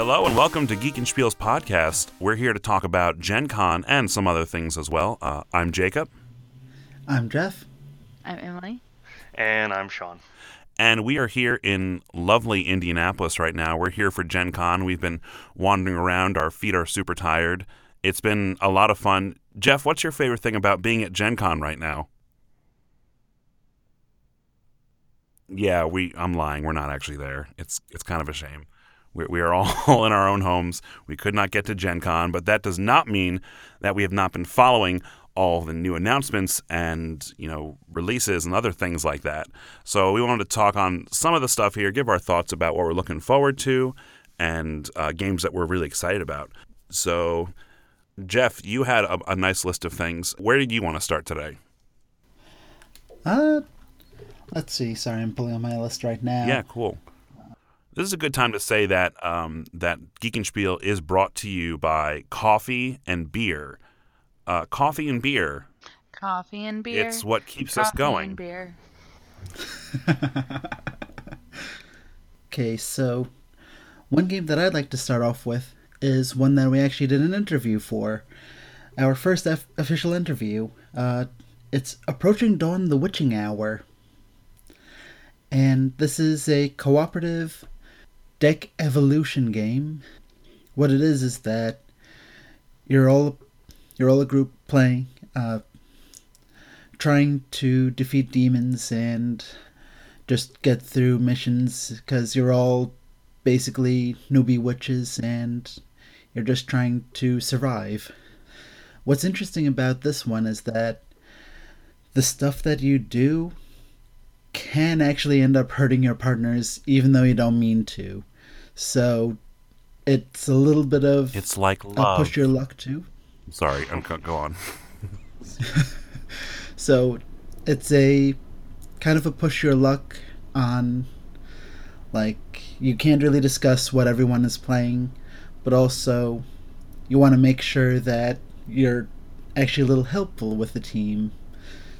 Hello and welcome to Geek and Spiel's podcast. We're here to talk about Gen Con and some other things as well. Uh, I'm Jacob. I'm Jeff. I'm Emily. And I'm Sean. And we are here in lovely Indianapolis right now. We're here for Gen Con. We've been wandering around. Our feet are super tired. It's been a lot of fun. Jeff, what's your favorite thing about being at Gen Con right now? Yeah, we I'm lying. We're not actually there. It's it's kind of a shame. We, we are all in our own homes. We could not get to Gen Con, but that does not mean that we have not been following all the new announcements and you know releases and other things like that. So we wanted to talk on some of the stuff here, give our thoughts about what we're looking forward to, and uh, games that we're really excited about. So, Jeff, you had a, a nice list of things. Where did you want to start today? Uh, let's see. Sorry, I'm pulling on my list right now. Yeah, cool. This is a good time to say that um, that Geek and Spiel is brought to you by coffee and beer. Uh, coffee and beer. Coffee and beer. It's what keeps Coffee us going. And beer. Okay, so one game that I'd like to start off with is one that we actually did an interview for. Our first f- official interview. Uh, it's Approaching Dawn the Witching Hour. And this is a cooperative deck evolution game. What it is is that you're all you're all a group playing, uh, trying to defeat demons and just get through missions because you're all basically newbie witches and you're just trying to survive. What's interesting about this one is that the stuff that you do can actually end up hurting your partners even though you don't mean to. So it's a little bit of It's like a love. push your luck too. Sorry, I'm go go on. So it's a kind of a push your luck on like you can't really discuss what everyone is playing, but also you want to make sure that you're actually a little helpful with the team.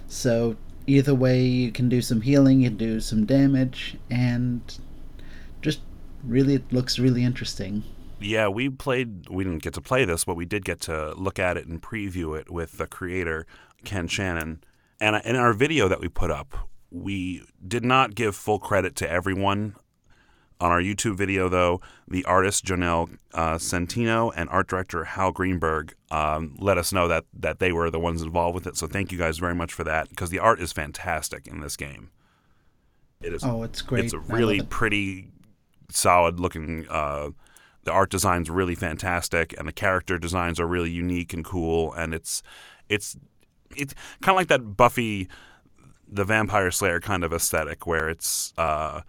So either way you can do some healing, you can do some damage and really it looks really interesting. Yeah, we played. We didn't get to play this, but we did get to look at it and preview it with the creator Ken Shannon. And in our video that we put up, we did not give full credit to everyone. On our YouTube video, though, the artist Jonelle uh, Centino and art director Hal Greenberg um, let us know that that they were the ones involved with it. So thank you guys very much for that because the art is fantastic in this game. It is. Oh, it's great. It's a really it. pretty, solid looking. Uh, the art design's really fantastic, and the character designs are really unique and cool. And it's it's it's kind of like that Buffy, the Vampire Slayer kind of aesthetic, where it's uh,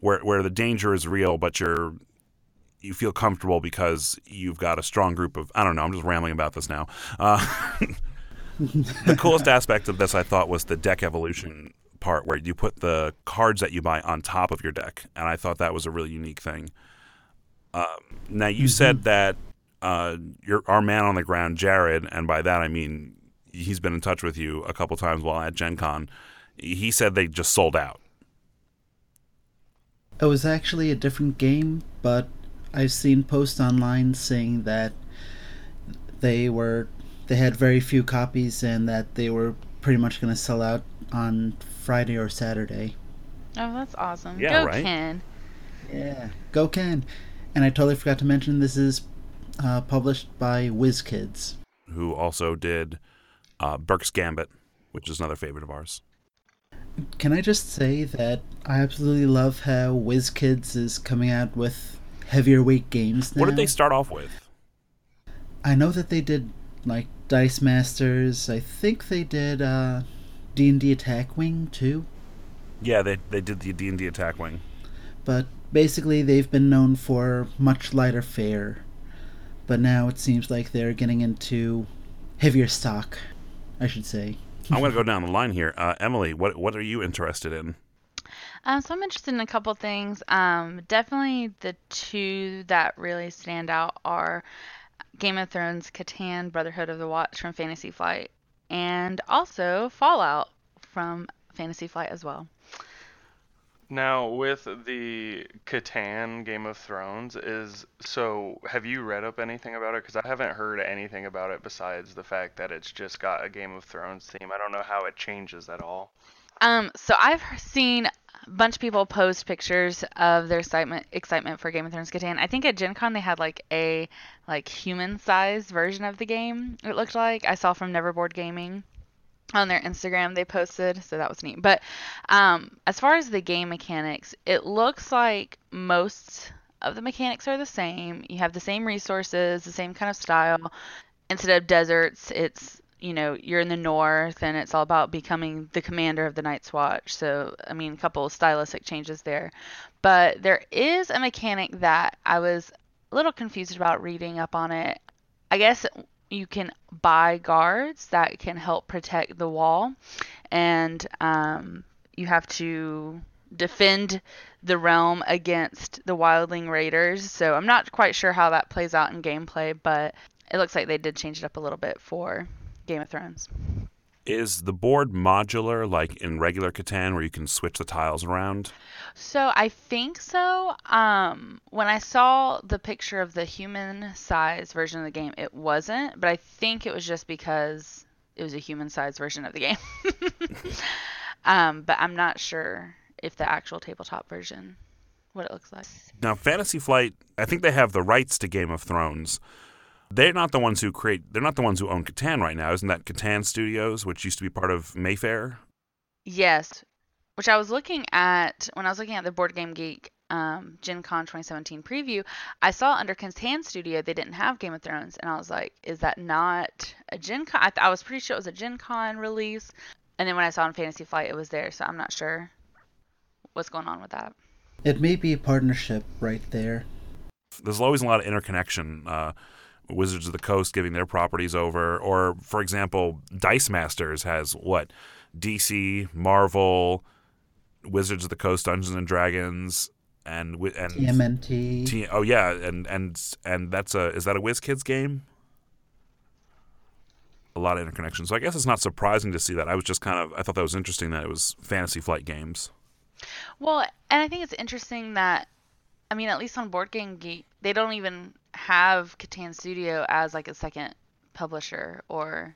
where where the danger is real, but you're you feel comfortable because you've got a strong group of I don't know. I'm just rambling about this now. Uh, the coolest aspect of this, I thought, was the deck evolution part where you put the cards that you buy on top of your deck, and I thought that was a really unique thing. Um, now you said that uh, your our man on the ground, Jared, and by that I mean he's been in touch with you a couple times while at Gen Con. He said they just sold out. It was actually a different game, but I've seen posts online saying that they were they had very few copies and that they were pretty much going to sell out on Friday or Saturday. Oh, that's awesome. Yeah, Go right? Ken. Yeah, go Ken! And I totally forgot to mention this is uh, published by WizKids. Who also did uh, Burke's Gambit, which is another favorite of ours. Can I just say that I absolutely love how WizKids is coming out with heavier weight games now. What did they start off with? I know that they did like Dice Masters. I think they did uh, D and D Attack Wing too. Yeah, they they did the D and D Attack Wing. But basically, they've been known for much lighter fare. But now it seems like they're getting into heavier stock, I should say. I'm going to go down the line here. Uh, Emily, what what are you interested in? Um, so I'm interested in a couple things. Um, definitely the two that really stand out are Game of Thrones, Catan, Brotherhood of the Watch from Fantasy Flight, and also Fallout from Fantasy Flight as well. Now, with the Catan Game of Thrones, is so have you read up anything about it? Because I haven't heard anything about it besides the fact that it's just got a Game of Thrones theme. I don't know how it changes at all. Um, so I've seen a bunch of people post pictures of their excitement excitement for Game of Thrones Catan. I think at Gen Con they had like a like human sized version of the game. It looked like I saw from Neverboard Gaming on their Instagram they posted, so that was neat. But um, as far as the game mechanics, it looks like most of the mechanics are the same. You have the same resources, the same kind of style. Instead of deserts, it's you know you're in the north, and it's all about becoming the commander of the Night's Watch. So I mean, a couple of stylistic changes there, but there is a mechanic that I was a little confused about reading up on it. I guess you can buy guards that can help protect the wall, and um, you have to defend the realm against the wildling raiders. So I'm not quite sure how that plays out in gameplay, but it looks like they did change it up a little bit for Game of Thrones. Is the board modular like in regular Catan where you can switch the tiles around? So I think so. Um, when I saw the picture of the human size version of the game, it wasn't, but I think it was just because it was a human size version of the game. um, but I'm not sure if the actual tabletop version, what it looks like. Now, Fantasy Flight, I think they have the rights to Game of Thrones. They're not the ones who create. They're not the ones who own Catan right now. Isn't that Catan Studios, which used to be part of Mayfair? Yes, which I was looking at when I was looking at the Board Game Geek um, Gen Con 2017 preview. I saw under Catan Studio they didn't have Game of Thrones, and I was like, is that not a Gen Con? I, th- I was pretty sure it was a Gen Con release. And then when I saw on Fantasy Flight, it was there, so I'm not sure what's going on with that. It may be a partnership right there. There's always a lot of interconnection. Uh, Wizards of the Coast giving their properties over, or for example, Dice Masters has what DC, Marvel, Wizards of the Coast, Dungeons and Dragons, and and TMNT. T, oh yeah, and and and that's a is that a WizKids game? A lot of interconnection. So I guess it's not surprising to see that. I was just kind of I thought that was interesting that it was Fantasy Flight games. Well, and I think it's interesting that I mean, at least on Board Game Geek, they don't even have Catan Studio as like a second publisher, or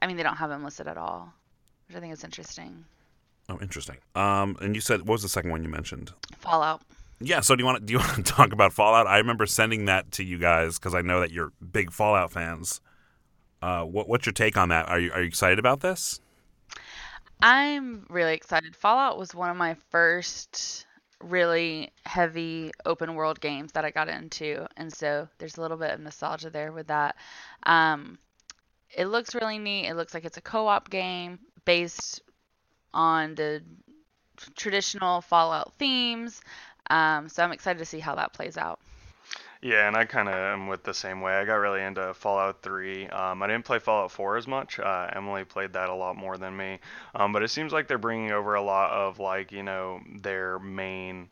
I mean, they don't have them listed at all, which I think is interesting. Oh, interesting. Um, and you said what was the second one you mentioned? Fallout. Yeah. So do you want to do you want to talk about Fallout? I remember sending that to you guys because I know that you're big Fallout fans. Uh, what, what's your take on that? Are you are you excited about this? I'm really excited. Fallout was one of my first really heavy open world games that I got into, and so there's a little bit of nostalgia there with that. Um, it looks really neat. It looks like it's a co-op game based on the traditional Fallout themes. Um, so I'm excited to see how that plays out. Yeah, and I kind of am with the same way. I got really into Fallout 3. Um, I didn't play Fallout 4 as much. Uh, Emily played that a lot more than me. Um, but it seems like they're bringing over a lot of like you know their main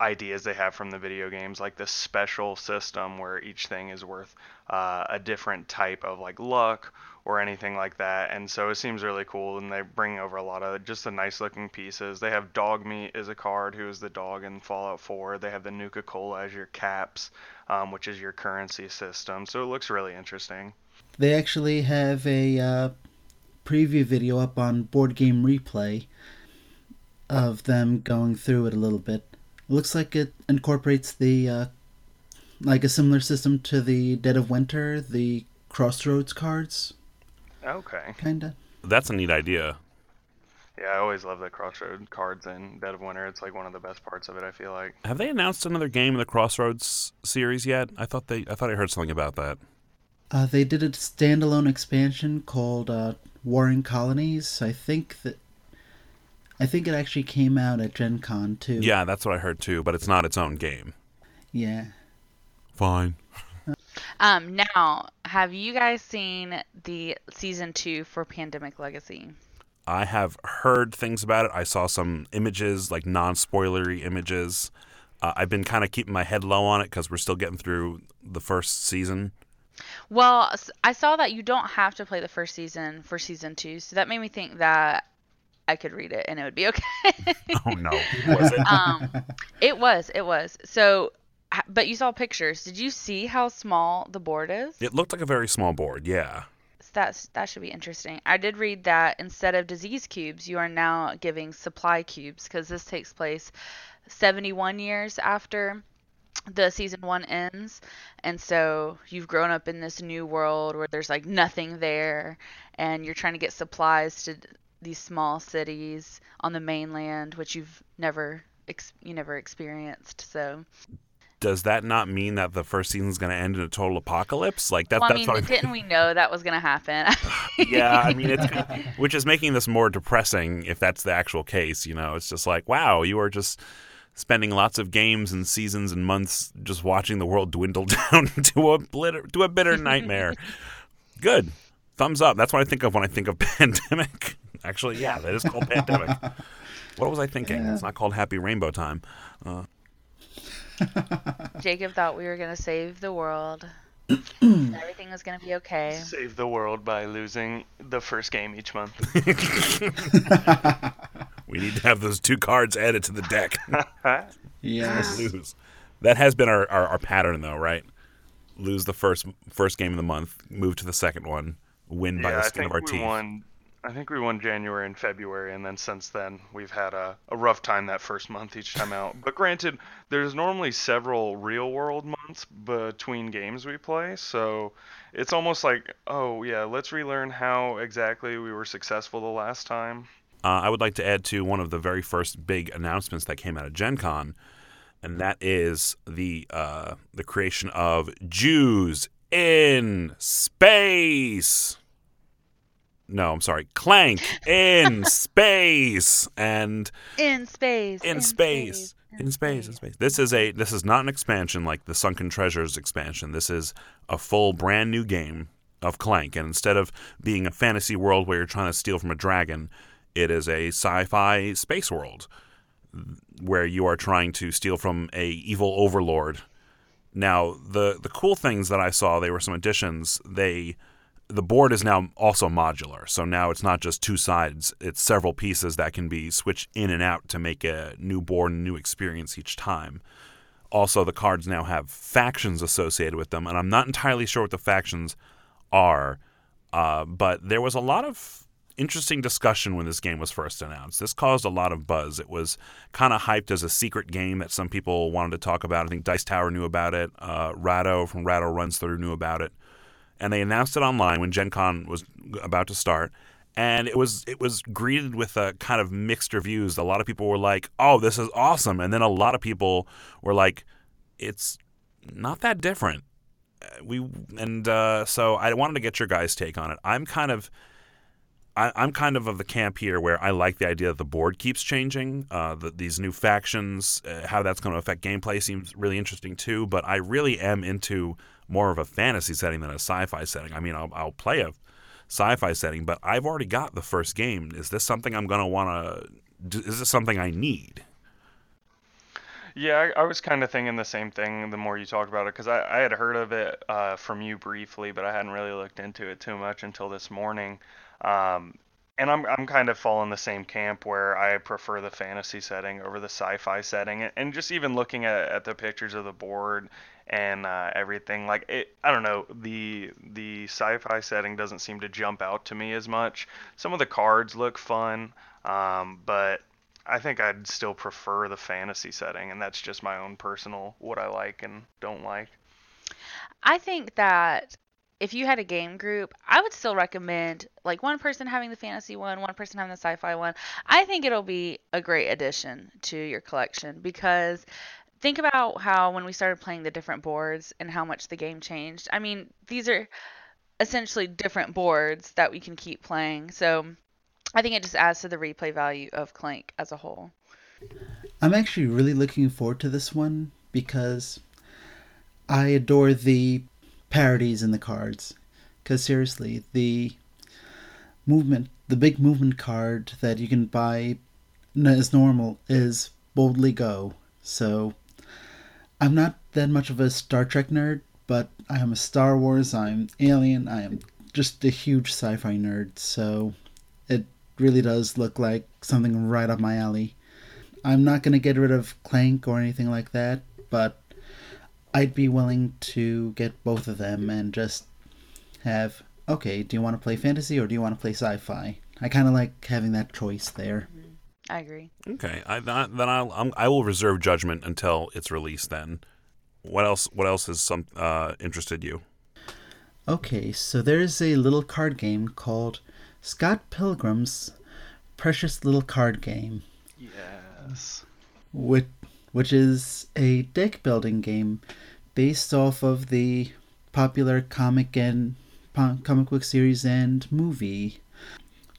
ideas they have from the video games, like this special system where each thing is worth uh, a different type of like luck or anything like that. And so it seems really cool, and they bring over a lot of just the nice looking pieces. They have Dogmeat as a card, who is the dog in Fallout 4. They have the Nuka Cola as your caps, um, which is your currency system. So it looks really interesting. They actually have a uh, preview video up on Board Game Replay of them going through it a little bit. It looks like it incorporates the uh, like a similar system to the Dead of Winter, the Crossroads cards. Okay. Kinda. That's a neat idea. Yeah, I always love the Crossroads cards in Dead of Winter. It's like one of the best parts of it. I feel like. Have they announced another game in the Crossroads series yet? I thought they. I thought I heard something about that. Uh, they did a standalone expansion called uh, Warring Colonies. I think that. I think it actually came out at Gen Con too. Yeah, that's what I heard too. But it's not its own game. Yeah. Fine. Um, now, have you guys seen the season two for Pandemic Legacy? I have heard things about it. I saw some images, like non-spoilery images. Uh, I've been kind of keeping my head low on it because we're still getting through the first season. Well, I saw that you don't have to play the first season for season two, so that made me think that I could read it and it would be okay. Oh no, was it? um, it was, it was. So, but you saw pictures. Did you see how small the board is? It looked like a very small board. Yeah. That's that should be interesting. I did read that instead of disease cubes, you are now giving supply cubes because this takes place 71 years after the season one ends, and so you've grown up in this new world where there's like nothing there, and you're trying to get supplies to these small cities on the mainland, which you've never you never experienced. So Does that not mean that the first season is going to end in a total apocalypse? Like that? well, I that's mean, what I- didn't we know that was gonna happen? yeah, I mean, it's which is making this more depressing if that's the actual case. You know, it's just like, wow, you are just spending lots of games and seasons and months just watching the world dwindle down to a bitter, to a bitter nightmare. Good, thumbs up. That's what I think of when I think of pandemic. Actually, yeah, that is called pandemic. What was I thinking? It's not called Happy Rainbow Time. Uh, Jacob thought we were gonna save the world. Everything was gonna be okay. Save the world by losing the first game each month. we need to have those two cards added to the deck. Yes. lose. That has been our, our, our pattern, though, right? Lose the first first game of the month, move to the second one, win by the I skin of our we teeth. won. I think we won January and February, and then since then we've had a, a rough time that first month each time out. But granted, there's normally several real world months between games we play, so it's almost like, oh yeah, let's relearn how exactly we were successful the last time. Uh, I would like to add to one of the very first big announcements that came out of Gen Con, and that is the uh, the creation of Jews in space. No, I'm sorry, Clank in space, and In space. in space. in space in space. This is a this is not an expansion like the sunken treasures expansion. This is a full brand new game of clank. And instead of being a fantasy world where you're trying to steal from a dragon it is a sci-fi space world where you are trying to steal from a evil overlord. Now the the cool things that i saw they were some additions. They the board is now also modular. So now it's not just two sides, it's several pieces that can be switched in and out to make a new board new experience each time. Also, the cards now have factions associated with them, and I'm not entirely sure what the factions are, uh, but there was a lot of interesting discussion when this game was first announced. This caused a lot of buzz. It was kind of hyped as a secret game that some people wanted to talk about. I think Dice Tower knew about it. Uh, from Rahdo Runs Through knew about it and they announced it online when Gen Con was about to start. And it was it was greeted with a kind of mixed reviews. A lot of people were like, "Oh, this is awesome," and then a lot of people were like, "It's not that different." Uh, We and uh, so I wanted to get your guys' take on it. I'm kind of I, I'm kind of of the camp here where I like the idea that the board keeps changing. Uh, the, these new factions, uh, how that's going to affect gameplay seems really interesting too. But I really am into more of a fantasy setting than a sci-fi setting. I mean, I'll, I'll play a sci-fi setting, but I've already got the first game. Is this something I'm to want to? Is this something I need? Yeah, I, I was kind of thinking the same thing the more you talked about it because I, I had heard of it uh, from you briefly, but I hadn't really looked into it too much until this morning. Um, and I'm I'm kind of falling the same camp where I prefer the fantasy setting over the sci-fi setting, and, and just even looking at, at the pictures of the board and uh, everything, like it, I don't know, the the sci-fi setting doesn't seem to jump out to me as much. Some of the cards look fun, um, but I think I'd still prefer the fantasy setting, and that's just my own personal what I like and don't like. I think that if you had a game group, I would still recommend like one person having the fantasy one, one person having the sci-fi one. I think it'll be a great addition to your collection because think about how when we started playing the different boards and how much the game changed. I mean, these are essentially different boards that we can keep playing. So I think it just adds to the replay value of Clank as a whole. I'm actually really looking forward to this one because I adore the parodies in the cards. Because seriously, the movement, the big movement card that you can buy as normal is Boldly Go. So I'm not that much of a Star Trek nerd, but I am a Star Wars, I'm Alien, I am just a huge sci fi nerd. So it really does look like something right up my alley. I'm not going to get rid of Clank or anything like that, but I'd be willing to get both of them and just have okay, do you want to play fantasy or do you want to play sci-fi? I kind of like having that choice there. I agree. Okay, I, then I'll, I'm, I will reserve judgment until it's released. Then, what else? What else has some uh, interested you? Okay, so there's a little card game called Scott Pilgrim's Precious Little Card Game. Yes. Which, which is a deck building game based off of the popular comic and comic book series and movie.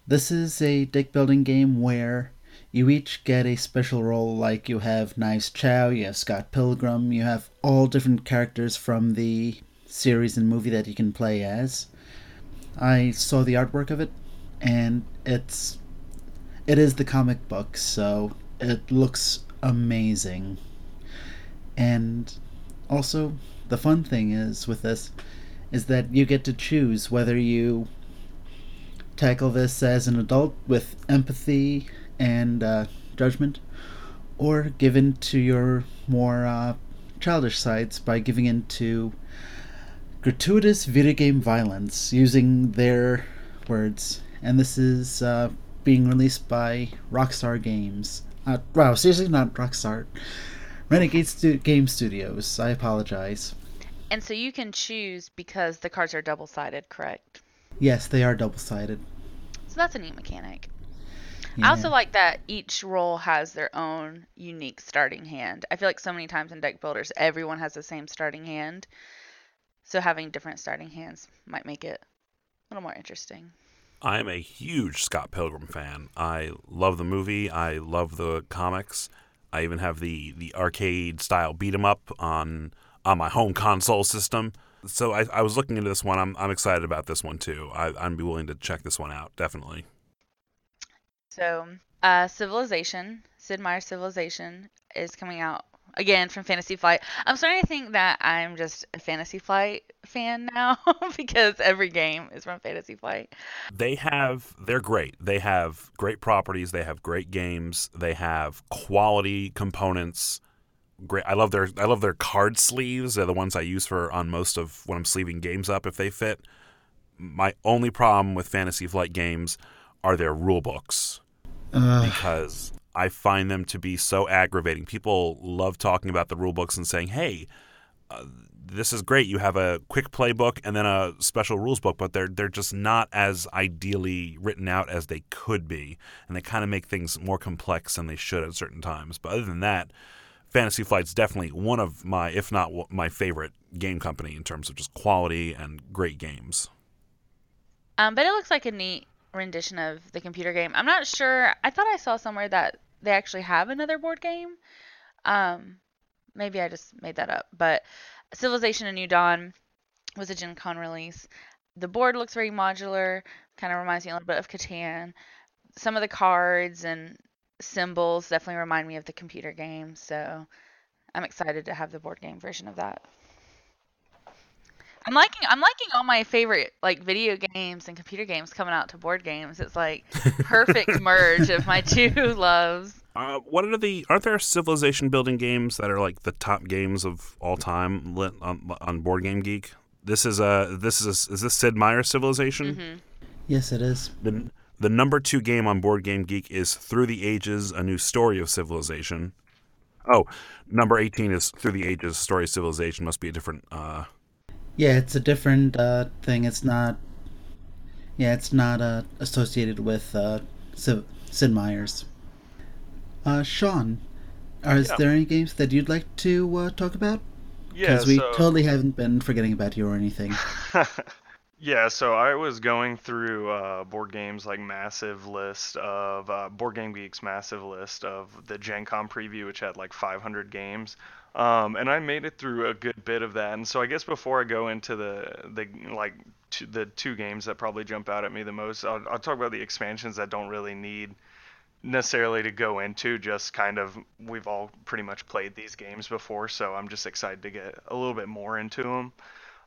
This is a deck building game where you each get a special role, like you have Knives Chow, you have Scott Pilgrim, you have all different characters from the series and movie that you can play as. I saw the artwork of it, and it's it is the comic book, so it looks amazing. And also, the fun thing is with this is that you get to choose whether you tackle this as an adult with empathy and uh, judgment, or given to your more uh, childish sides by giving in to gratuitous video game violence using their words. And this is uh, being released by Rockstar Games. Uh, wow, seriously, not Rockstar. Renegade Stu- Game Studios. I apologize. And so you can choose because the cards are double sided, correct? Yes, they are double sided. So that's a neat mechanic. Yeah. I also like that each role has their own unique starting hand. I feel like so many times in deck builders, everyone has the same starting hand. So having different starting hands might make it a little more interesting. I'm a huge Scott Pilgrim fan. I love the movie. I love the comics. I even have the the arcade style beat 'em up on on my home console system. So I, I was looking into this one. I'm I'm excited about this one too. I, I'd be willing to check this one out definitely. So, uh, Civilization, Sid Meier's Civilization is coming out again from Fantasy Flight. I'm starting to think that I'm just a Fantasy Flight fan now because every game is from Fantasy Flight. They have they're great. They have great properties, they have great games, they have quality components. Great. I love their I love their card sleeves. They're the ones I use for on most of when I'm sleeving games up if they fit. My only problem with Fantasy Flight games are their rule books Ugh. because I find them to be so aggravating. People love talking about the rule books and saying, "Hey, uh, this is great. You have a quick playbook and then a special rules book, but they're they're just not as ideally written out as they could be, and they kind of make things more complex than they should at certain times. But other than that, Fantasy Flight's definitely one of my, if not my favorite game company in terms of just quality and great games. Um, but it looks like a neat rendition of the computer game. I'm not sure. I thought I saw somewhere that they actually have another board game. Um, maybe I just made that up. But Civilization: A New Dawn was a Gen Con release. The board looks very modular. Kind of reminds me a little bit of Catan. Some of the cards and symbols definitely remind me of the computer game. So I'm excited to have the board game version of that. I'm liking I'm liking all my favorite like video games and computer games coming out to board games. It's like perfect merge of my two loves. Uh, what are the? Aren't there civilization building games that are like the top games of all time on, on Board Game Geek? This is a. This is a, is this Sid Meier's Civilization? hmm Yes, it is. The the number two game on Board Game Geek is Through the Ages: A New Story of Civilization. Oh, number eighteen is Through the Ages: Story of Civilization. Must be a different. Uh, Yeah, it's a different uh, thing. It's not. Yeah, it's not uh, associated with uh, Sid, Sid Meier's. Uh, Sean, are is Yeah. there any games that you'd like to uh, talk about? Yeah, Because we so totally haven't been forgetting about you or anything. yeah, so I was going through uh, board games like massive list of uh, board game geeks massive list of the Gen Con preview, which had like 500 games, um, and I made it through a good bit of that. And so I guess before I go into the the like two, the two games that probably jump out at me the most, I'll, I'll talk about the expansions that don't really need necessarily to go into just kind of we've all pretty much played these games before so i'm just excited to get a little bit more into them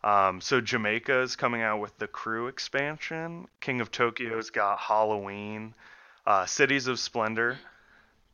um, so jamaica is coming out with the crew expansion king of tokyo's got halloween uh, Cities of Splendor.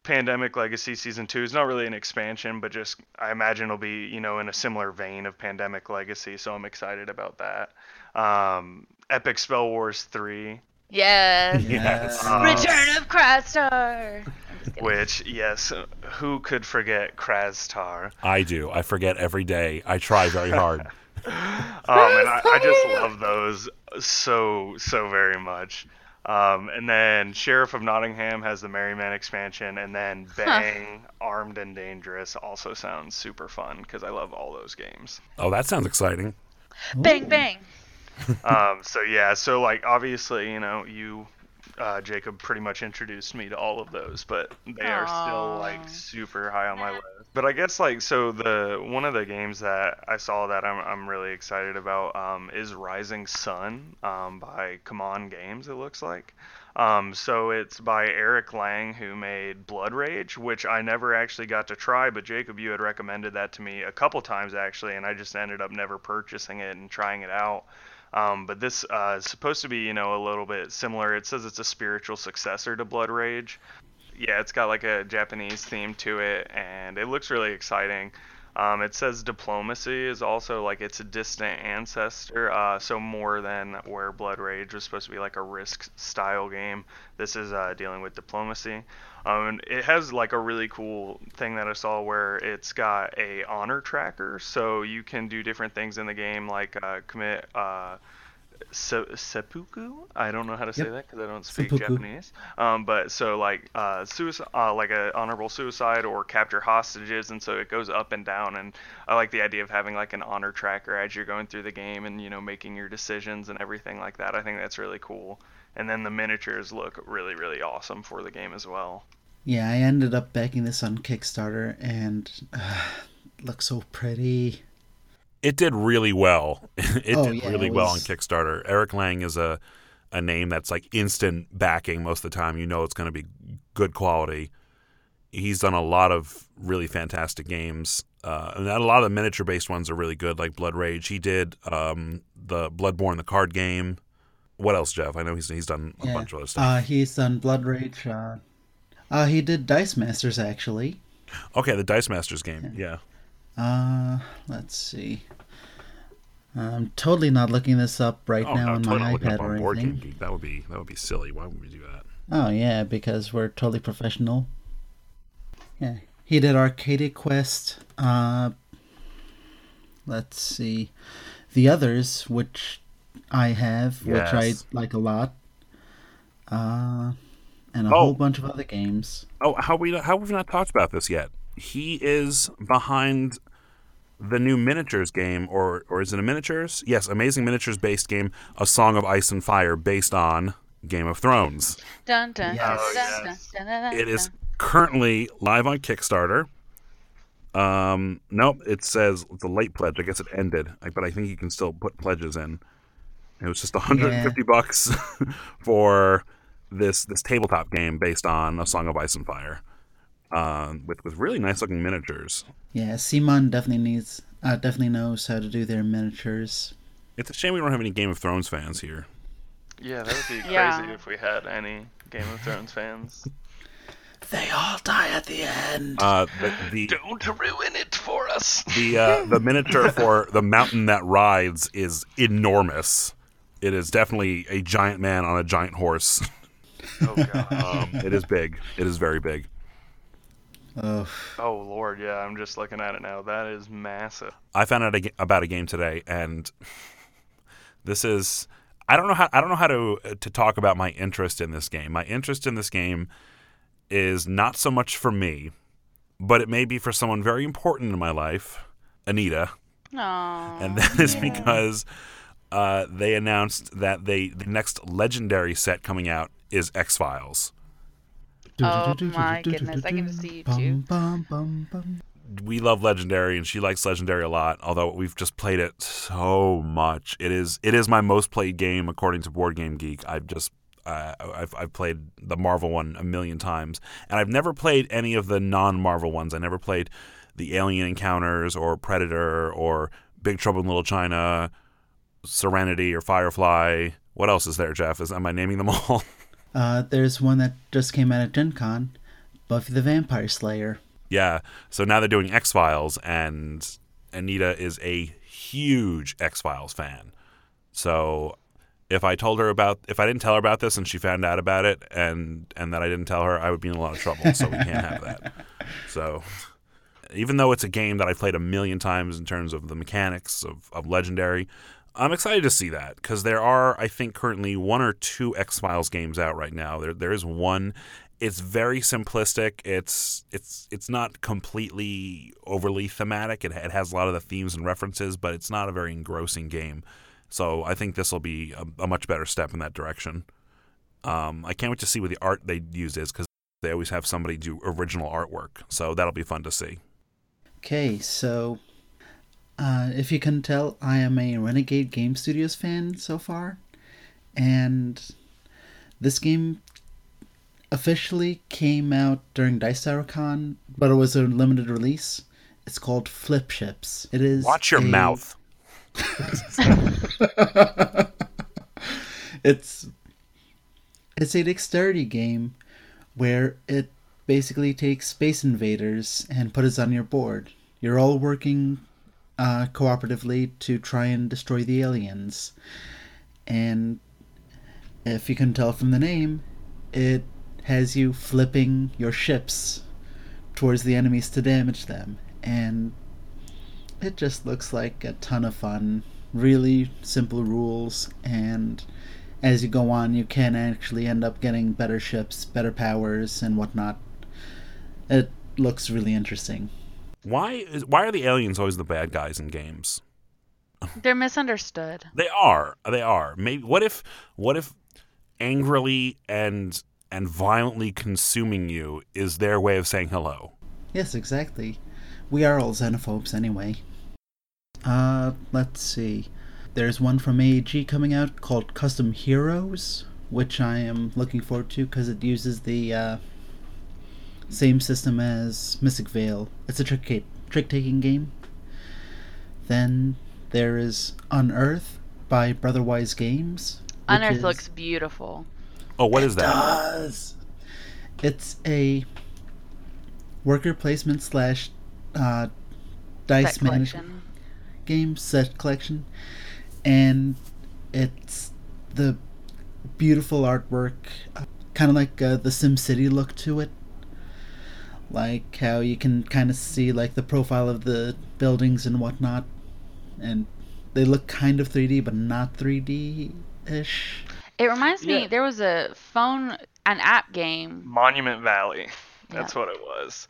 Pandemic Legacy Season 2 is not really an expansion, but just I imagine it'll be, you know, in a similar vein of Pandemic Legacy, so I'm excited about that. Um, Epic Spell Wars 3, Yes. Yes. Uh, Return of Crastar. I'm just kidding. which, yes, who could forget Krastar? I do. I forget every day. I try very hard. Um, and I, I just love those so, so very much. Um, and then Sheriff of Nottingham has the Merry Men expansion, and then Bang, Armed and Dangerous also sounds super fun because I love all those games. Oh, that sounds exciting. Bang bang. um, so yeah, so like obviously, you know, you, uh, Jacob, pretty much introduced me to all of those, but they are still like super high on my list. But I guess like so the one of the games that I saw that I'm I'm really excited about um, is Rising Sun um, by CMON Games. It looks like. Um, so it's by Eric Lang, who made Blood Rage, which I never actually got to try. But Jacob, you had recommended that to me a couple times actually, and I just ended up never purchasing it and trying it out. Um, but this uh, is supposed to be, you know, a little bit similar. It says it's a spiritual successor to Blood Rage. Yeah, it's got like a Japanese theme to it, and it looks really exciting. Um, it says diplomacy is also like it's a distant ancestor, uh, so more than where Blood Rage was supposed to be like a risk style game. This is uh, dealing with diplomacy. Um, and it has like a really cool thing that I saw where it's got a honor tracker, so you can do different things in the game, like uh, commit se- seppuku. I don't know how to say Yep. that because I don't speak Seppuku. Japanese. Um, but so like uh, suicide, uh, like a honorable suicide or capture hostages, and so it goes up and down. And I like the idea of having like an honor tracker as you're going through the game and you know making your decisions and everything like that. I think that's really cool. And then the miniatures look really really awesome for the game as well. Yeah, I ended up backing this on Kickstarter, and uh, looks so pretty. It did really well. it Oh, did yeah, really it well on Kickstarter. Eric Lang is a a name that's like instant backing most of the time. You know it's going to be good quality. He's done a lot of really fantastic games, uh, and a lot of the miniature based ones are really good, like Blood Rage. He did um, the Bloodborne, the card game. What else, Jeff? I know he's he's done a Yeah. bunch of other stuff. Uh, he's done Blood Rage. Uh, uh, he did Dice Masters actually. okay, the Dice Masters game. Yeah. Uh, let's see. I'm totally not looking this up right Oh, now no, on totally my iPad or on anything. That would be that would be silly. Why would we do that? Oh yeah, because we're totally professional. Yeah, he did Arcadia Quest. Uh, let's see, the others, which I have, which I like a lot. Uh, and a Oh. whole bunch of other games. Oh, how we how we've not talked about this yet? He is behind the new miniatures game, or or is it a miniatures? Yes, amazing miniatures based game, A Song of Ice and Fire, based on Game of Thrones. Dun dun Yes. yes. It is currently live on Kickstarter. Um, nope, it says it's a late pledge. I guess it ended, but I think you can still put pledges in. It was just 150 bucks for this this tabletop game based on A Song of Ice and Fire, um, with with really nice looking miniatures. Yeah, CMON definitely needs, uh, definitely knows how to do their miniatures. It's a shame we don't have any Game of Thrones fans here. Yeah, that would be crazy Yeah. if we had any Game of Thrones fans. They all die at the end. Uh, the the Don't ruin it for us. the, uh, the miniature for the mountain that rides is enormous. It is definitely a giant man on a giant horse. Oh god. Um, it is big. It is very big. Oh, Oh lord, yeah, I'm just looking at it now. That is massive. I found out a, about a game today, and this is I don't know how I don't know how to to talk about my interest in this game. My interest in this game is not so much for me, but it may be for someone very important in my life, Anita, Aw. and that is because uh, they announced that they the next legendary set coming out is X Files. Oh my goodness, I can just see you too. Bum, bum, bum, bum. we love legendary and she likes legendary a lot although we've just played it so much. It is it is my most played game according to board game geek. I've just uh, I've, I've played the marvel one a million times and i've never played any of the non-marvel ones. I never played the alien encounters or predator or big trouble in little china serenity or firefly. What else is there jeff? Is am i naming them all Uh, there's one that just came out at Gen Con, Buffy the Vampire Slayer. Yeah. So now they're doing X Files, and Anita is a huge X Files fan. So if I told her about, if I didn't tell her about this and she found out about it, and and that I didn't tell her, I would be in a lot of trouble. So we can't have that. So even though it's a game that I've played a million times in terms of the mechanics of, of Legendary, I'm excited to see that because there are, I think, currently one or two X Files games out right now. There, there is one. It's very simplistic. It's it's it's not completely overly thematic. It, it has a lot of the themes and references, but it's not a very engrossing game. So I think this will be a, a, much better step in that direction. Um, I can't wait to see what the art they use is because they always have somebody do original artwork. So that'll be fun to see. Okay, so uh, if you can tell, I am a Renegade Game Studios fan so far, and this game officially came out during Dice Tower Con, but it was a limited release. It's called Flip Ships. It is. Watch your a... mouth. it's it's a dexterity game where it basically takes Space Invaders and put it on your board. You're all working uh, cooperatively to try and destroy the aliens. And if you can tell from the name, it has you flipping your ships towards the enemies to damage them. And it just looks like a ton of fun. Really simple rules, and as you go on, you can actually end up getting better ships, better powers, and whatnot. It looks really interesting. Why is why are the aliens always the bad guys in games? They're misunderstood. They are. They are. Maybe what if what if angrily and and violently consuming you is their way of saying hello? Yes, exactly. We are all xenophobes anyway. Uh, let's see. There's one from AEG coming out called Custom Heroes, which I am looking forward to because it uses the uh, same system as Mystic Vale. It's a trick trick taking game. Then there is Unearth by Brotherwise Games. Unearth is, looks beautiful. Oh, what is that? Does. It's a worker placement slash uh, dice management game set collection, and it's the beautiful artwork, uh, kind of like uh, the Sim City look to it like how you can kind of see like the profile of the buildings and whatnot, and they look kind of 3D but not 3D ish. It reminds me there was a phone an app game Monument Valley. That's yeah. what it was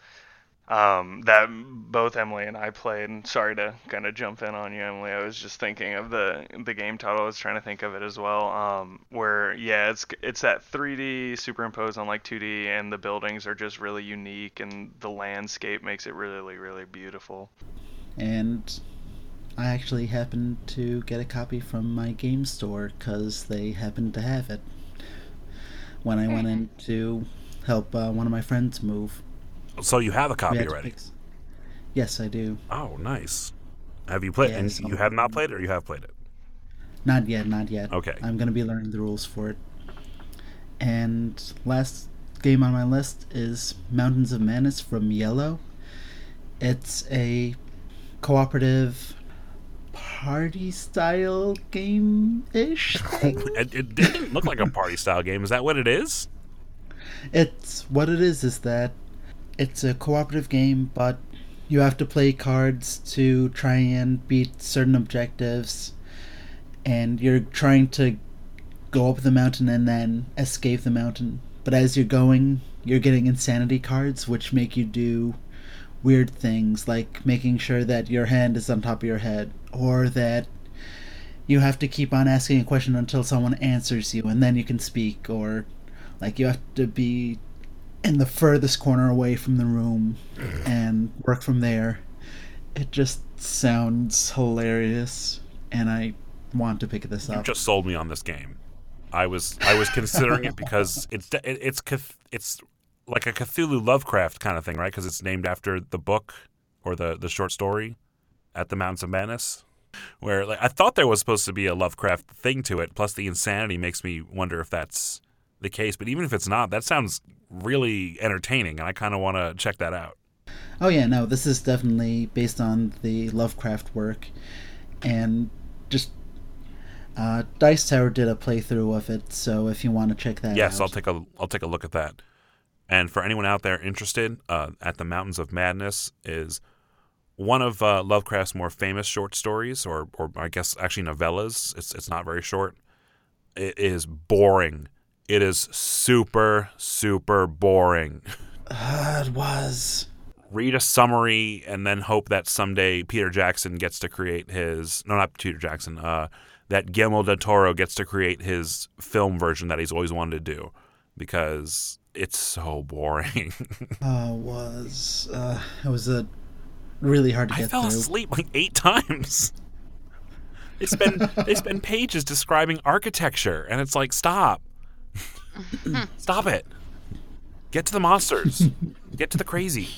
um, that both Emily and I played. And sorry to kind of jump in on you, Emily. I was just thinking of the the game title. I was trying to think of it as well. Um, where yeah, it's it's that 3D superimposed on like 2D, and the buildings are just really unique, and the landscape makes it really really beautiful. And I actually happened to get a copy from my game store because they happened to have it when I went in to help uh, one of my friends move. So you have a copy already? Yes, I do. Oh, nice. Have you played? and you have not played it, or you have played it? Not yet, not yet. Okay. I'm going to be learning the rules for it. And last game on my list is Mountains of Madness from IELLO. It's a cooperative party style game ish. it, it didn't look like a party style game. Is that what it is? It's what it is. Is that it's a cooperative game, but you have to play cards to try and beat certain objectives, and you're trying to go up the mountain and then escape the mountain. But as you're going, you're getting insanity cards, which make you do weird things, like making sure that your hand is on top of your head, or that you have to keep on asking a question until someone answers you, and then you can speak, or like you have to be in the furthest corner away from the room and work from there. It just sounds hilarious, and I want to pick this you up. just sold me on this game. I was I was considering it because it's it's it's like a Cthulhu Lovecraft kind of thing, right? Because it's named after the book or the the short story at the Mountains of Madness. Where like I thought there was supposed to be a Lovecraft thing to it, plus the insanity makes me wonder if that's the case, but even if it's not, that sounds really entertaining, and I kind of want to check that out. Oh yeah, no, this is definitely based on the Lovecraft work, and just uh, Dice Tower did a playthrough of it. So if you want to check that yes, out, I'll take a I'll take a look at that. And for anyone out there interested, uh, at the Mountains of Madness is one of uh, Lovecraft's more famous short stories, or or I guess actually novellas. It's it's not very short. It is boring. It is super super boring. uh, it was. Read a summary and then hope that someday Peter Jackson gets to create his no not Peter Jackson uh, that Guillermo del Toro gets to create his film version that he's always wanted to do because it's so boring. Uh, was uh, it was a really hard to I get I fell through. asleep like eight times. They spend they spend pages describing architecture, and it's like, stop, stop it. Get to the monsters. Get to the crazy.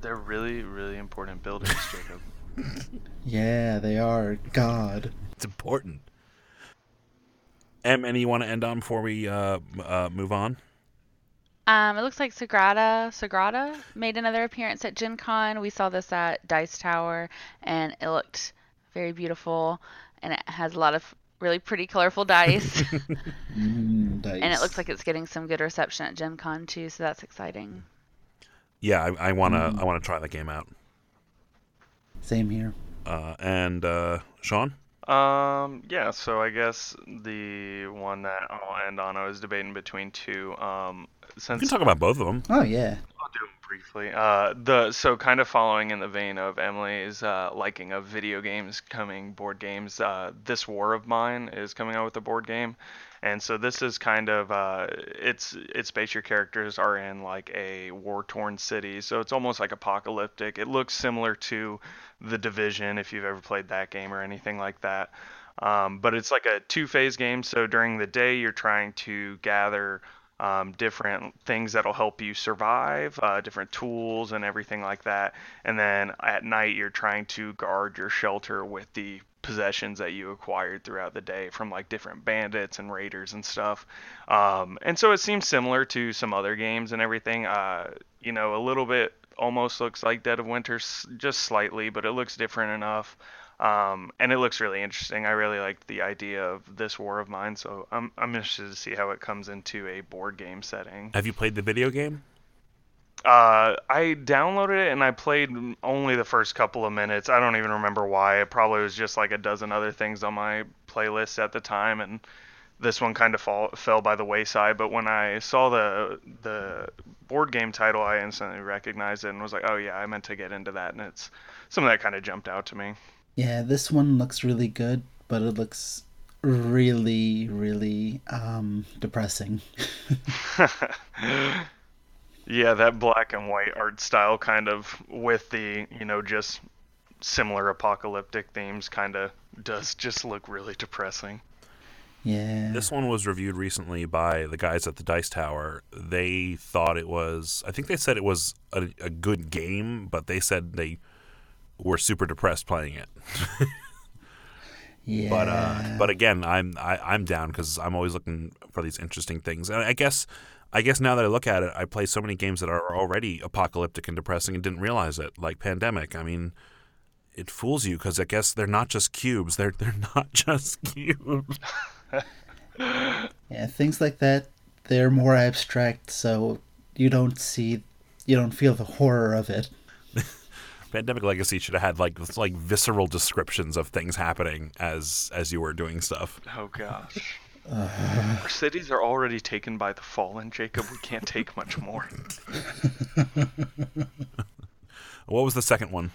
They're really, really important buildings, Jacob. Yeah, they are. God. It's important. Em, any you want to end on before we uh, uh, move on? Um, it looks like Sagrada Sagrada made another appearance at Gen Con. We saw this at Dice Tower, and it looked very beautiful, and it has a lot of really pretty, colorful dice, Mm, dice. and it looks like it's getting some good reception at Gen Con too. So that's exciting. Yeah, I, I wanna I wanna try the game out. same here. Uh, and uh, Sean, Um, yeah, so I guess the one that I'll end on, I was debating between two. Um, you can talk about both of them. Oh yeah. I'll do them briefly. Uh, the so kind of following in the vein of Emily's uh, liking of video games coming board games. Uh, this War of Mine is coming out with a board game, and so this is kind of uh, it's it's based your characters are in like a war torn city, so it's almost like apocalyptic. It looks similar to the Division if you've ever played that game or anything like that. Um, but it's like a two phase game. So during the day, you're trying to gather um, different things that'll help you survive, uh, different tools and everything like that. And then at night, you're trying to guard your shelter with the possessions that you acquired throughout the day from like different bandits and raiders and stuff. Um, and so it seems similar to some other games and everything. Uh, you know, a little bit almost looks like Dead of Winter, just slightly, but it looks different enough. Um, and it looks really interesting. I really like the idea of this war of mine, so I'm I'm interested to see how it comes into a board game setting. Have you played the video game? Uh, I downloaded it and I played only the first couple of minutes. I don't even remember why. It probably was just like a dozen other things on my playlist at the time, and this one kind of fall, fell by the wayside. But when I saw the the board game title, I instantly recognized it and was like, oh yeah, I meant to get into that, and it's something that kind of jumped out to me. Yeah, this one looks really good, but it looks really, really um depressing. yeah, that black and white art style kind of with the, you know, just similar apocalyptic themes kind of does just look really depressing. Yeah. This one was reviewed recently by the guys at the Dice Tower. They thought it was, I think they said it was a, a good game, but they said they were super depressed playing it. yeah. But uh, but again, I'm I, I'm down because I'm always looking for these interesting things. And I guess I guess now that I look at it, I play so many games that are already apocalyptic and depressing and didn't realize it, like Pandemic. I mean, it fools you because I guess they're not just cubes. They're they're not just cubes. yeah, things like that they're more abstract, so you don't see you don't feel the horror of it. Pandemic Legacy should have had like like visceral descriptions of things happening as as you were doing stuff. Oh gosh. Our cities are already taken by the fallen, Jacob. We can't take much more. What was the second one?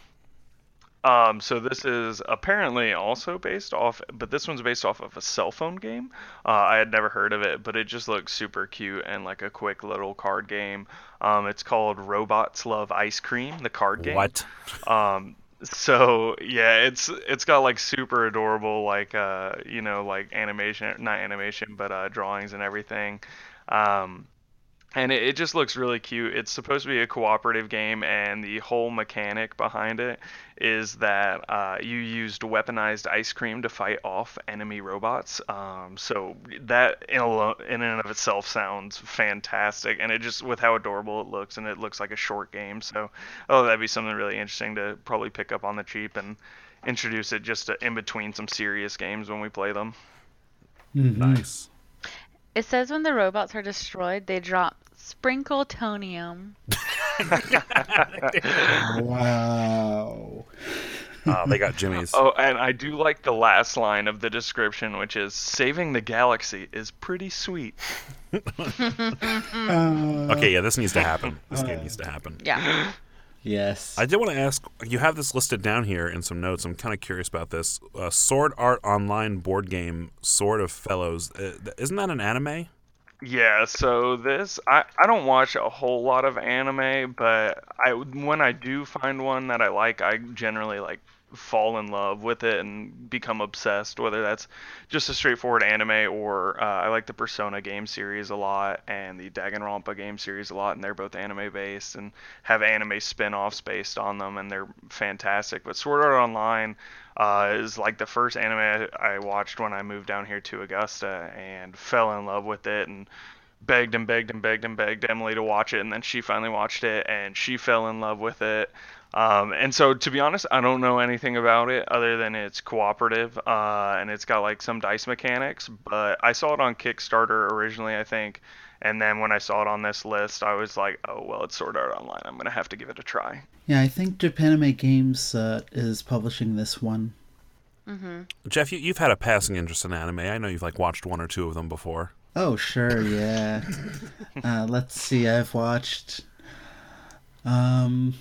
Um, so this is apparently also based off, but this one's based off of a cell phone game. Uh, I had never heard of it, but it just looks super cute and like a quick little card game. Um, it's called Robots Love Ice Cream, the card game. What? Um, so yeah, it's it's got like super adorable like uh you know like animation, not animation, but uh, drawings and everything. Um, and it, it just looks really cute. It's supposed to be a cooperative game, and the whole mechanic behind it is that uh, you used weaponized ice cream to fight off enemy robots. Um, so that in, alo- in and of itself sounds fantastic, and it just with how adorable it looks, and it looks like a short game. So oh, that'd be something really interesting to probably pick up on the cheap and introduce it just to, in between some serious games when we play them. Mhm. Nice. It says when the robots are destroyed, they drop sprinkletonium. Wow. Uh, they got Jimmy's. Oh, and I do like the last line of the description, which is "Saving the galaxy is pretty sweet." Uh, Okay, yeah, this needs to happen. This game needs to happen. Yeah. Yes. I did want to ask. You have this listed down here in some notes. I'm kind of curious about this. Uh, Sword Art Online board game, Sword of Fellows. Uh, isn't that an anime? Yeah, so this I, I don't watch a whole lot of anime, but I when I do find one that I like, I generally like fall in love with it and become obsessed. Whether that's just a straightforward anime or uh, I like the Persona game series a lot and the Danganronpa game series a lot, and they're both anime based and have anime spin-offs based on them, and they're fantastic. But Sword Art Online uh, like the first anime I, I watched when I moved down here to Augusta and fell in love with it and begged and begged and begged and begged Emily to watch it, and then she finally watched it and she fell in love with it. Um, and so, to be honest, I don't know anything about it other than it's cooperative uh, and it's got like some dice mechanics. But I saw it on Kickstarter originally, I think, and then when I saw it on this list, I was like, oh well, it's Sword Art Online. I'm gonna have to give it a try. yeah, I think Japanime Games uh, is publishing this one. Jeff, you, you've had a passing interest in anime. I know you've like watched one or two of them before. Oh, sure, yeah. uh, let's see, I've watched. Um,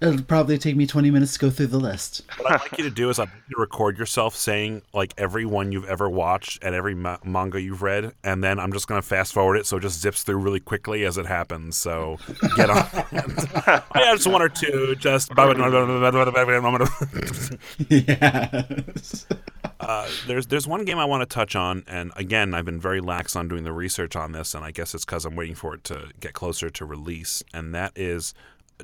it'll probably take me 20 minutes to go through the list. What I'd like you to do is I'd like you to record yourself saying like every one you've ever watched and every ma- manga you've read, and then I'm just gonna fast forward it so it just zips through really quickly as it happens. So get on. it. yeah, just one or two. Just yes. uh, there's there's one game I want to touch on, and again, I've been very lax on doing the research on this, and I guess it's because I'm waiting for it to get closer to release, and that is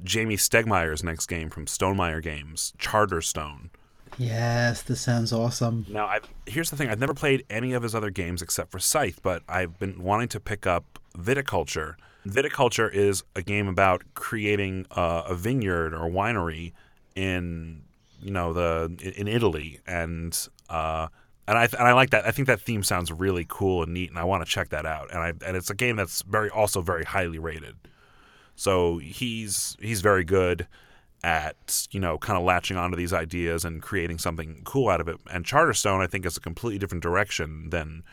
Jamey Stegmaier's next game from Stonemaier Games, Charterstone. Yes, this sounds awesome. Now, i here's the thing: I've never played any of his other games except for Scythe, but I've been wanting to pick up Viticulture. Viticulture is a game about creating uh, a vineyard or winery in you know the in Italy, and uh, and I and I like that. I think that theme sounds really cool and neat, and I want to check that out. And I and it's a game that's very also very highly rated. So he's he's very good at you know kind of latching onto these ideas and creating something cool out of it. And Charterstone, I think, is a completely different direction than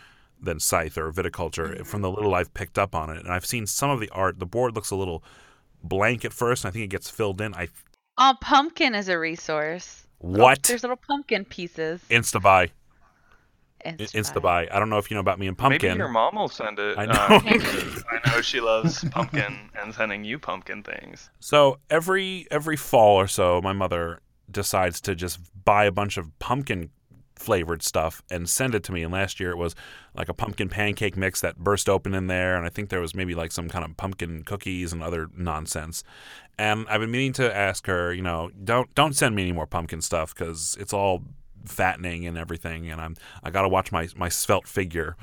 than Scythe or Viticulture mm-hmm. from the little I've picked up on it. And I've seen some of the art. The board looks a little blank at first, and I think it gets filled in. I Oh, pumpkin is a resource. Little- what There's little pumpkin pieces. Insta buy, Insta Insta buy. I don't know if you know about me and pumpkin. Maybe your mom will send it. I uh, know. because I know she loves pumpkin and sending you pumpkin things. So every every fall or so, my mother decides to just buy a bunch of pumpkin flavored stuff and send it to me. And last year it was like a pumpkin pancake mix that burst open in there, and I think there was maybe like some kind of pumpkin cookies and other nonsense. And I've been meaning to ask her, you know, don't don't send me any more pumpkin stuff because it's all fattening and everything, and I'm I got to watch my my svelte figure.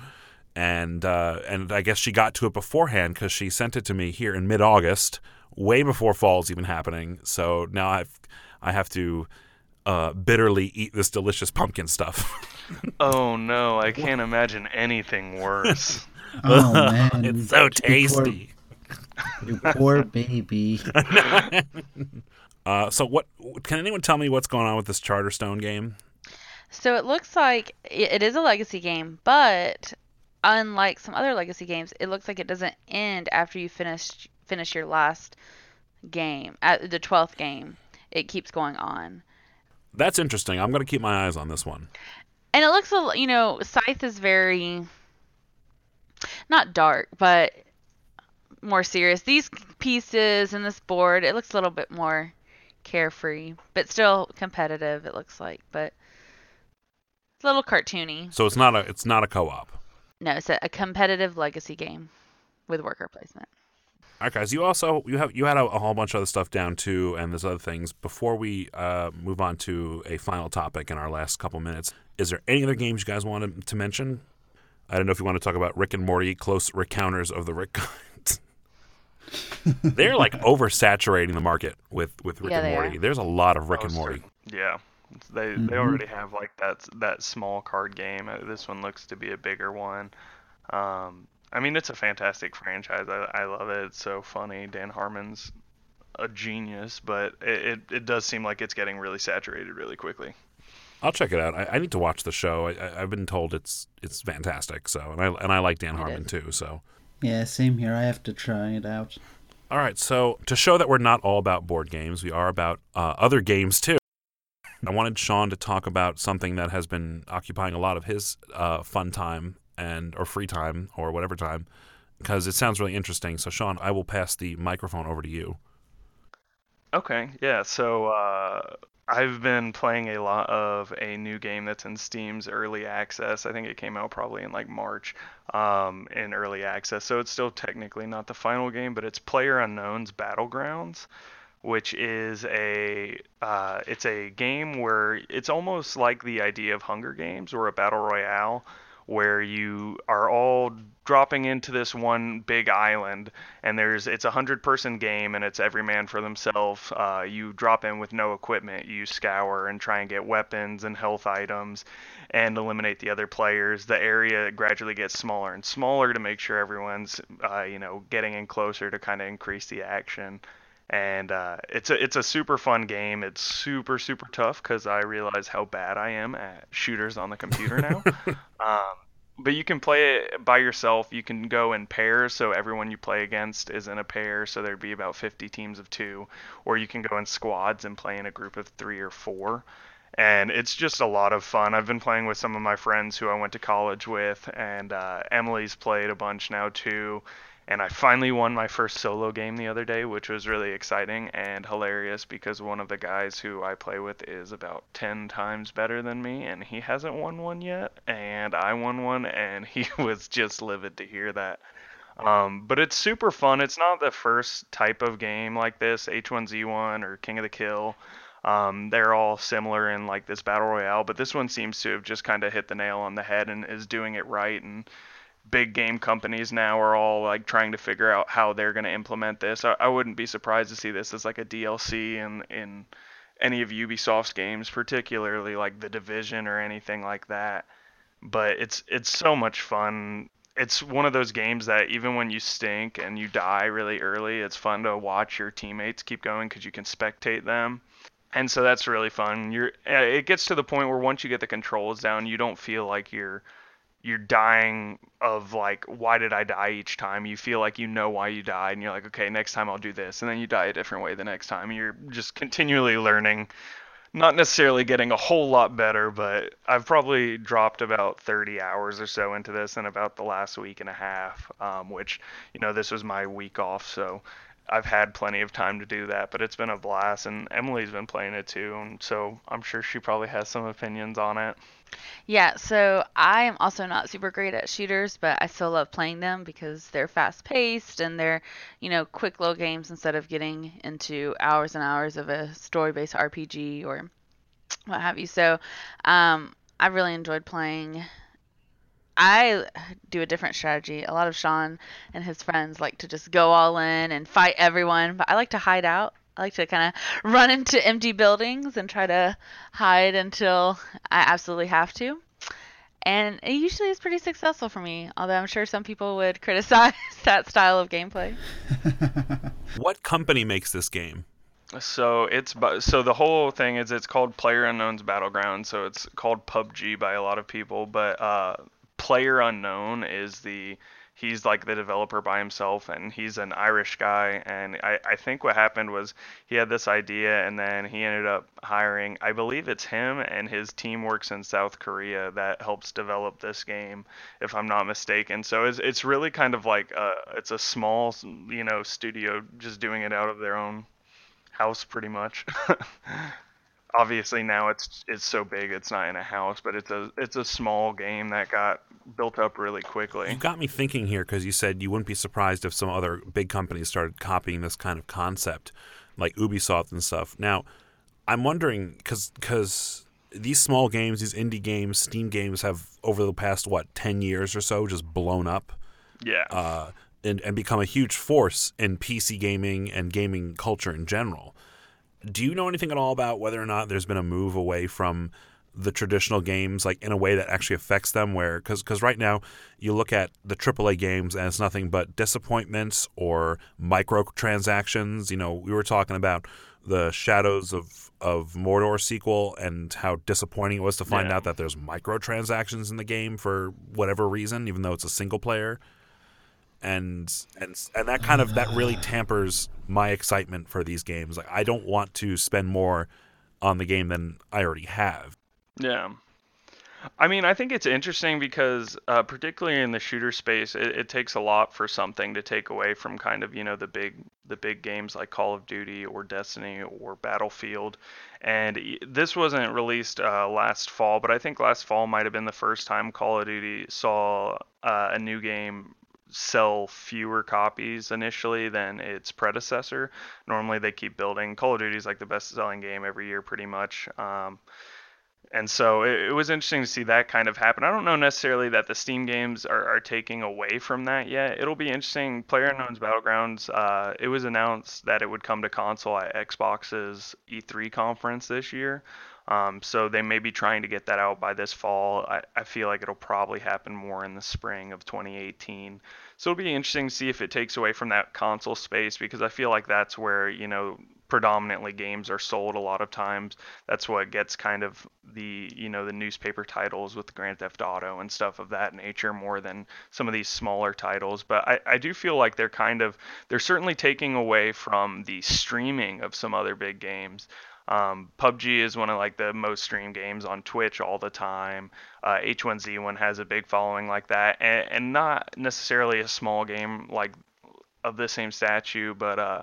And uh, and I guess she got to it beforehand because she sent it to me here in mid August, way before fall's even happening. So now I've I have to uh, bitterly eat this delicious pumpkin stuff. Oh no, I can't imagine anything worse. Oh man, it's so You poor- tasty. You poor baby. Uh, so what? Can anyone tell me what's going on with this Charterstone game? So it looks like it is a legacy game, but unlike some other legacy games, it looks like it doesn't end after you finish finish your last game at the 12th game. It keeps going on. That's interesting. I'm going to keep my eyes on this one. And it looks a you know, Scythe is very not dark, but more serious. These pieces and this board, it looks a little bit more carefree, but still competitive it looks like, but it's a little cartoony. So it's not a it's not a co-op. No, it's a, a competitive legacy game with worker placement. All right, guys. You also you have you had a, a whole bunch of other stuff down too, and there's other things. Before we uh, move on to a final topic in our last couple minutes, is there any other games you guys want to mention? I don't know if you want to talk about Rick and Morty, close Rick-counters of the Rick. kind. They're like oversaturating the market with with Rick Yeah, and Morty. are. There's a lot of Rick Oh, and Morty. certain- Yeah, they Mhm. they already have like that that small card game. Uh, This one looks to be a bigger one. Um, I mean, it's a fantastic franchise. I, I love it. It's so funny. Dan Harmon's a genius, but it, it, it does seem like it's getting really saturated really quickly. I'll check it out. I, I need to watch the show. I, I, I've been told it's it's fantastic. So and I and I like Dan Harmon too. So Yeah, same here. I have to try it out. all right. So to show that we're not all about board games, we are about uh, other games too. I wanted Sean to talk about something that has been occupying a lot of his uh, fun time and or free time or whatever time because it sounds really interesting. So Sean, I will pass the microphone over to you. Okay, yeah. So uh, I've been playing a lot of a new game that's in Steam's early access. I think it came out probably in like March um, in early access. So it's still technically not the final game, but it's PlayerUnknown's Battlegrounds, which is a uh, it's a game where it's almost like the idea of Hunger Games or a battle royale where you are all dropping into this one big island and there's it's a hundred person game and it's every man for themselves uh, you drop in with no equipment. You scour and try and get weapons and health items and eliminate the other players. The area gradually gets smaller and smaller to make sure everyone's uh, you know getting in closer to kind of increase the action and uh, it's a it's a super fun game. It's super super tough because I realize how bad I am at shooters on the computer now. um, but you can play it by yourself. You can go in pairs, so everyone you play against is in a pair. So there'd be about 50 teams of two, or you can go in squads and play in a group of three or four. And it's just a lot of fun. I've been playing with some of my friends who I went to college with, and uh, Emily's played a bunch now too and I finally won my first solo game the other day, which was really exciting and hilarious because one of the guys who I play with is about 10 times better than me and he hasn't won one yet and I won one and he was just livid to hear that. Um, but it's super fun. It's not the first type of game like this, H1Z1 or King of the Kill. Um, they're all similar in like this battle royale, but this one seems to have just kind of hit the nail on the head and is doing it right and big game companies now are all like trying to figure out how they're going to implement this. I, I wouldn't be surprised to see this as like a DLC in in any of Ubisoft's games, particularly like The Division or anything like that. But it's it's so much fun. It's one of those games that even when you stink and you die really early, it's fun to watch your teammates keep going because you can spectate them. And so that's really fun. You're it gets to the point where once you get the controls down, you don't feel like you're you're dying of like why did I die each time? You feel like you know why you died and you're like, okay, next time I'll do this and then you die a different way the next time. You're just continually learning. Not necessarily getting a whole lot better, but I've probably dropped about 30 hours or so into this in about the last week and a half, um, which, you know, this was my week off, so I've had plenty of time to do that, but it's been a blast, and Emily's been playing it too, and so I'm sure she probably has some opinions on it. Yeah, so I am also not super great at shooters, but I still love playing them because they're fast paced and they're, you know, quick little games instead of getting into hours and hours of a story based RPG or what have you. So um, I really enjoyed playing. I do a different strategy. A lot of Sean and his friends like to just go all in and fight everyone, but I like to hide out. I like to kind of run into empty buildings and try to hide until I absolutely have to. And it usually is pretty successful for me, although I'm sure some people would criticize that style of gameplay. What company makes this game? So it's bu- so the whole thing is it's called PlayerUnknown's Battleground. So it's called PUBG by a lot of people, but uh, Player Unknown is the he's like the developer by himself, and he's an Irish guy. And I, I think what happened was he had this idea, and then he ended up hiring. I believe it's him and his team works in South Korea that helps develop this game, if I'm not mistaken. So it's it's really kind of like a, it's a small you know studio just doing it out of their own house pretty much. Obviously now it's it's so big it's not in a house, but it's a it's a small game that got built up really quickly. You got me thinking here because you said you wouldn't be surprised if some other big companies started copying this kind of concept, like Ubisoft and stuff. Now, I'm wondering because because these small games, these indie games, Steam games have over the past what ten years or so just blown up. Yeah. Uh, and, and become a huge force in PC gaming and gaming culture in general. Do you know anything at all about whether or not there's been a move away from the traditional games, like in a way that actually affects them? Where, because because right now you look at the AAA games and it's nothing but disappointments or microtransactions. You know, we were talking about the Shadows of, of Mordor sequel and how disappointing it was to find Yeah. out that there's microtransactions in the game for whatever reason, even though it's a single player and and and that kind of that really tampers my excitement for these games. Like I don't want to spend more on the game than I already have. Yeah. I mean, I think it's interesting because, uh, particularly in the shooter space, it, it takes a lot for something to take away from kind of you know the big the big games like Call of Duty or Destiny or Battlefield. And this wasn't released uh, last fall, but I think last fall might have been the first time Call of Duty saw uh, a new game sell fewer copies initially than its predecessor. Normally they keep building. Call of Duty is like the best selling game every year, pretty much. Um, and so it, it was interesting to see that kind of happen. I don't know necessarily that the Steam games are, are taking away from that yet. It'll be interesting. PlayerUnknown's Battlegrounds. Uh, it was announced that it would come to console at Xbox's E3 conference this year. Um, so they may be trying to get that out by this fall. I, I feel like it'll probably happen more in the spring of 2018. So it'll be interesting to see if it takes away from that console space because I feel like that's where you know predominantly games are sold a lot of times. That's what gets kind of the you know the newspaper titles with Grand Theft Auto and stuff of that nature more than some of these smaller titles. But I, I do feel like they're kind of they're certainly taking away from the streaming of some other big games. Um, PUBG is one of like the most streamed games on Twitch all the time. Uh, H1Z1 has a big following like that, and, and not necessarily a small game like of the same statue, but uh,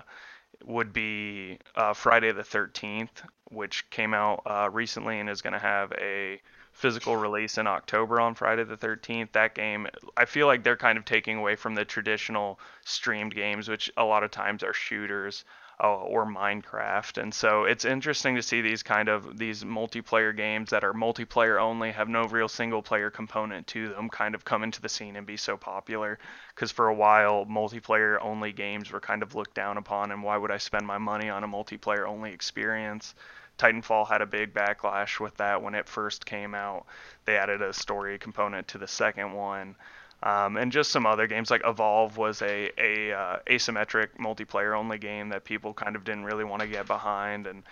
would be uh, Friday the 13th, which came out uh, recently and is going to have a physical release in October on Friday the 13th. That game, I feel like they're kind of taking away from the traditional streamed games, which a lot of times are shooters Uh, or Minecraft. And so it's interesting to see these kind of these multiplayer games that are multiplayer only, have no real single player component to them, kind of come into the scene and be so popular. Because for a while, multiplayer only games were kind of looked down upon, and why would I spend my money on a multiplayer only experience? Titanfall had a big backlash with that when it first came out. They added a story component to the second one. Um, and just some other games like Evolve was a, a uh, asymmetric multiplayer only game that people kind of didn't really want to get behind and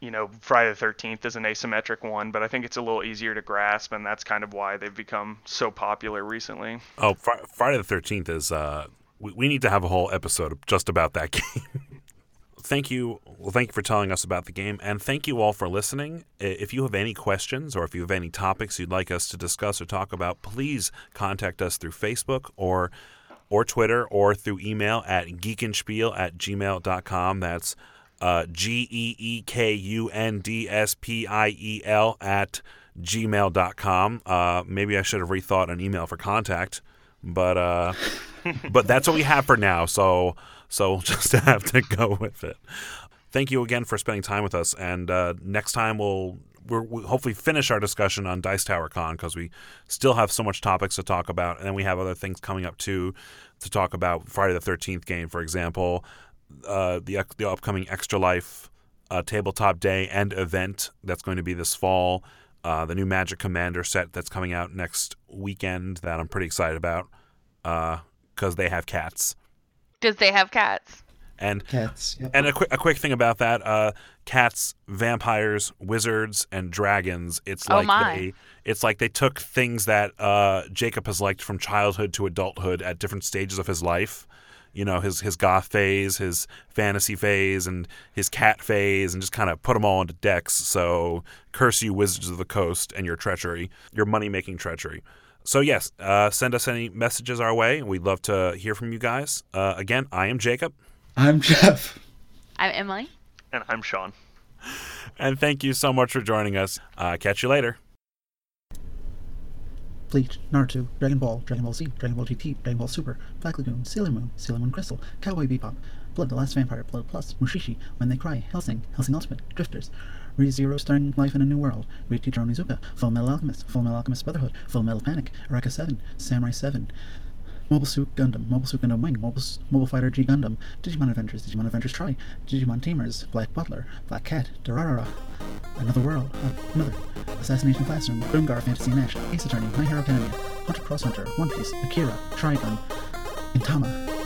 you know Friday the 13th is an asymmetric one but I think it's a little easier to grasp and that's kind of why they've become so popular recently. Oh, Fri Friday the Thirteenth is. Uh, we, we need to have a whole episode just about that game. Thank you. Well, thank you for telling us about the game, and thank you all for listening. If you have any questions or if you have any topics you'd like us to discuss or talk about, please contact us through Facebook or or Twitter or through email at geekundspiel at gmail.com. That's uh, G E E K U N D S P I E L at gmail.com. Uh, maybe I should have rethought an email for contact, but uh, but that's what we have for now. So so we'll just have to go with it. Thank you again for spending time with us, and uh, next time we'll. We're, we'll hopefully finish our discussion on Dice Tower Con because we still have so much topics to talk about, and then we have other things coming up too to talk about. Friday the Thirteenth game, for example, uh, the the upcoming Extra Life uh, tabletop day and event that's going to be this fall. Uh, the new Magic Commander set that's coming out next weekend that I'm pretty excited about because they have cats. Does they have cats? And Cats. Yep. and a quick a quick thing about that: uh, cats, vampires, wizards, and dragons. It's Oh like my. they it's like they took things that uh, Jacob has liked from childhood to adulthood at different stages of his life. You know, his his goth phase, his fantasy phase, and his cat phase, and just kind of put them all into decks. So, curse you, wizards of the coast, and your treachery, your money making treachery. So yes, uh, send us any messages our way. We'd love to hear from you guys. Uh, again, I am Jacob. I'm Jeff. I'm Emily. And I'm Sean. And thank you so much for joining us. Uh, catch you later. Bleach, Naruto, Dragon Ball, Dragon Ball Z, Dragon Ball GT, Dragon Ball Super, Black Lagoon, Sailor Moon, Sailor Moon Crystal, Cowboy Bebop, Blood the Last Vampire, Blood Plus, Mushishi, When They Cry, Hellsing, Hellsing Ultimate, Drifters, ReZero starring Life in a New World, Great Teacher Onizuka, Full Metal Alchemist, Full Metal Alchemist Brotherhood, Full Metal Panic, Eureka 7, Samurai 7, Mobile Suit Gundam, Mobile Suit Gundam Wing, Mobile, Mobile Fighter G Gundam, Digimon Adventures, Digimon Adventures Tri, Digimon Tamers, Black Butler, Black Cat, Durarara, Another World, Another, Assassination Classroom, Grimgar Fantasy and Ash, Ace Attorney, My Hero Academia, Hunter Cross Hunter, One Piece, Akira, Trigun, Gintama,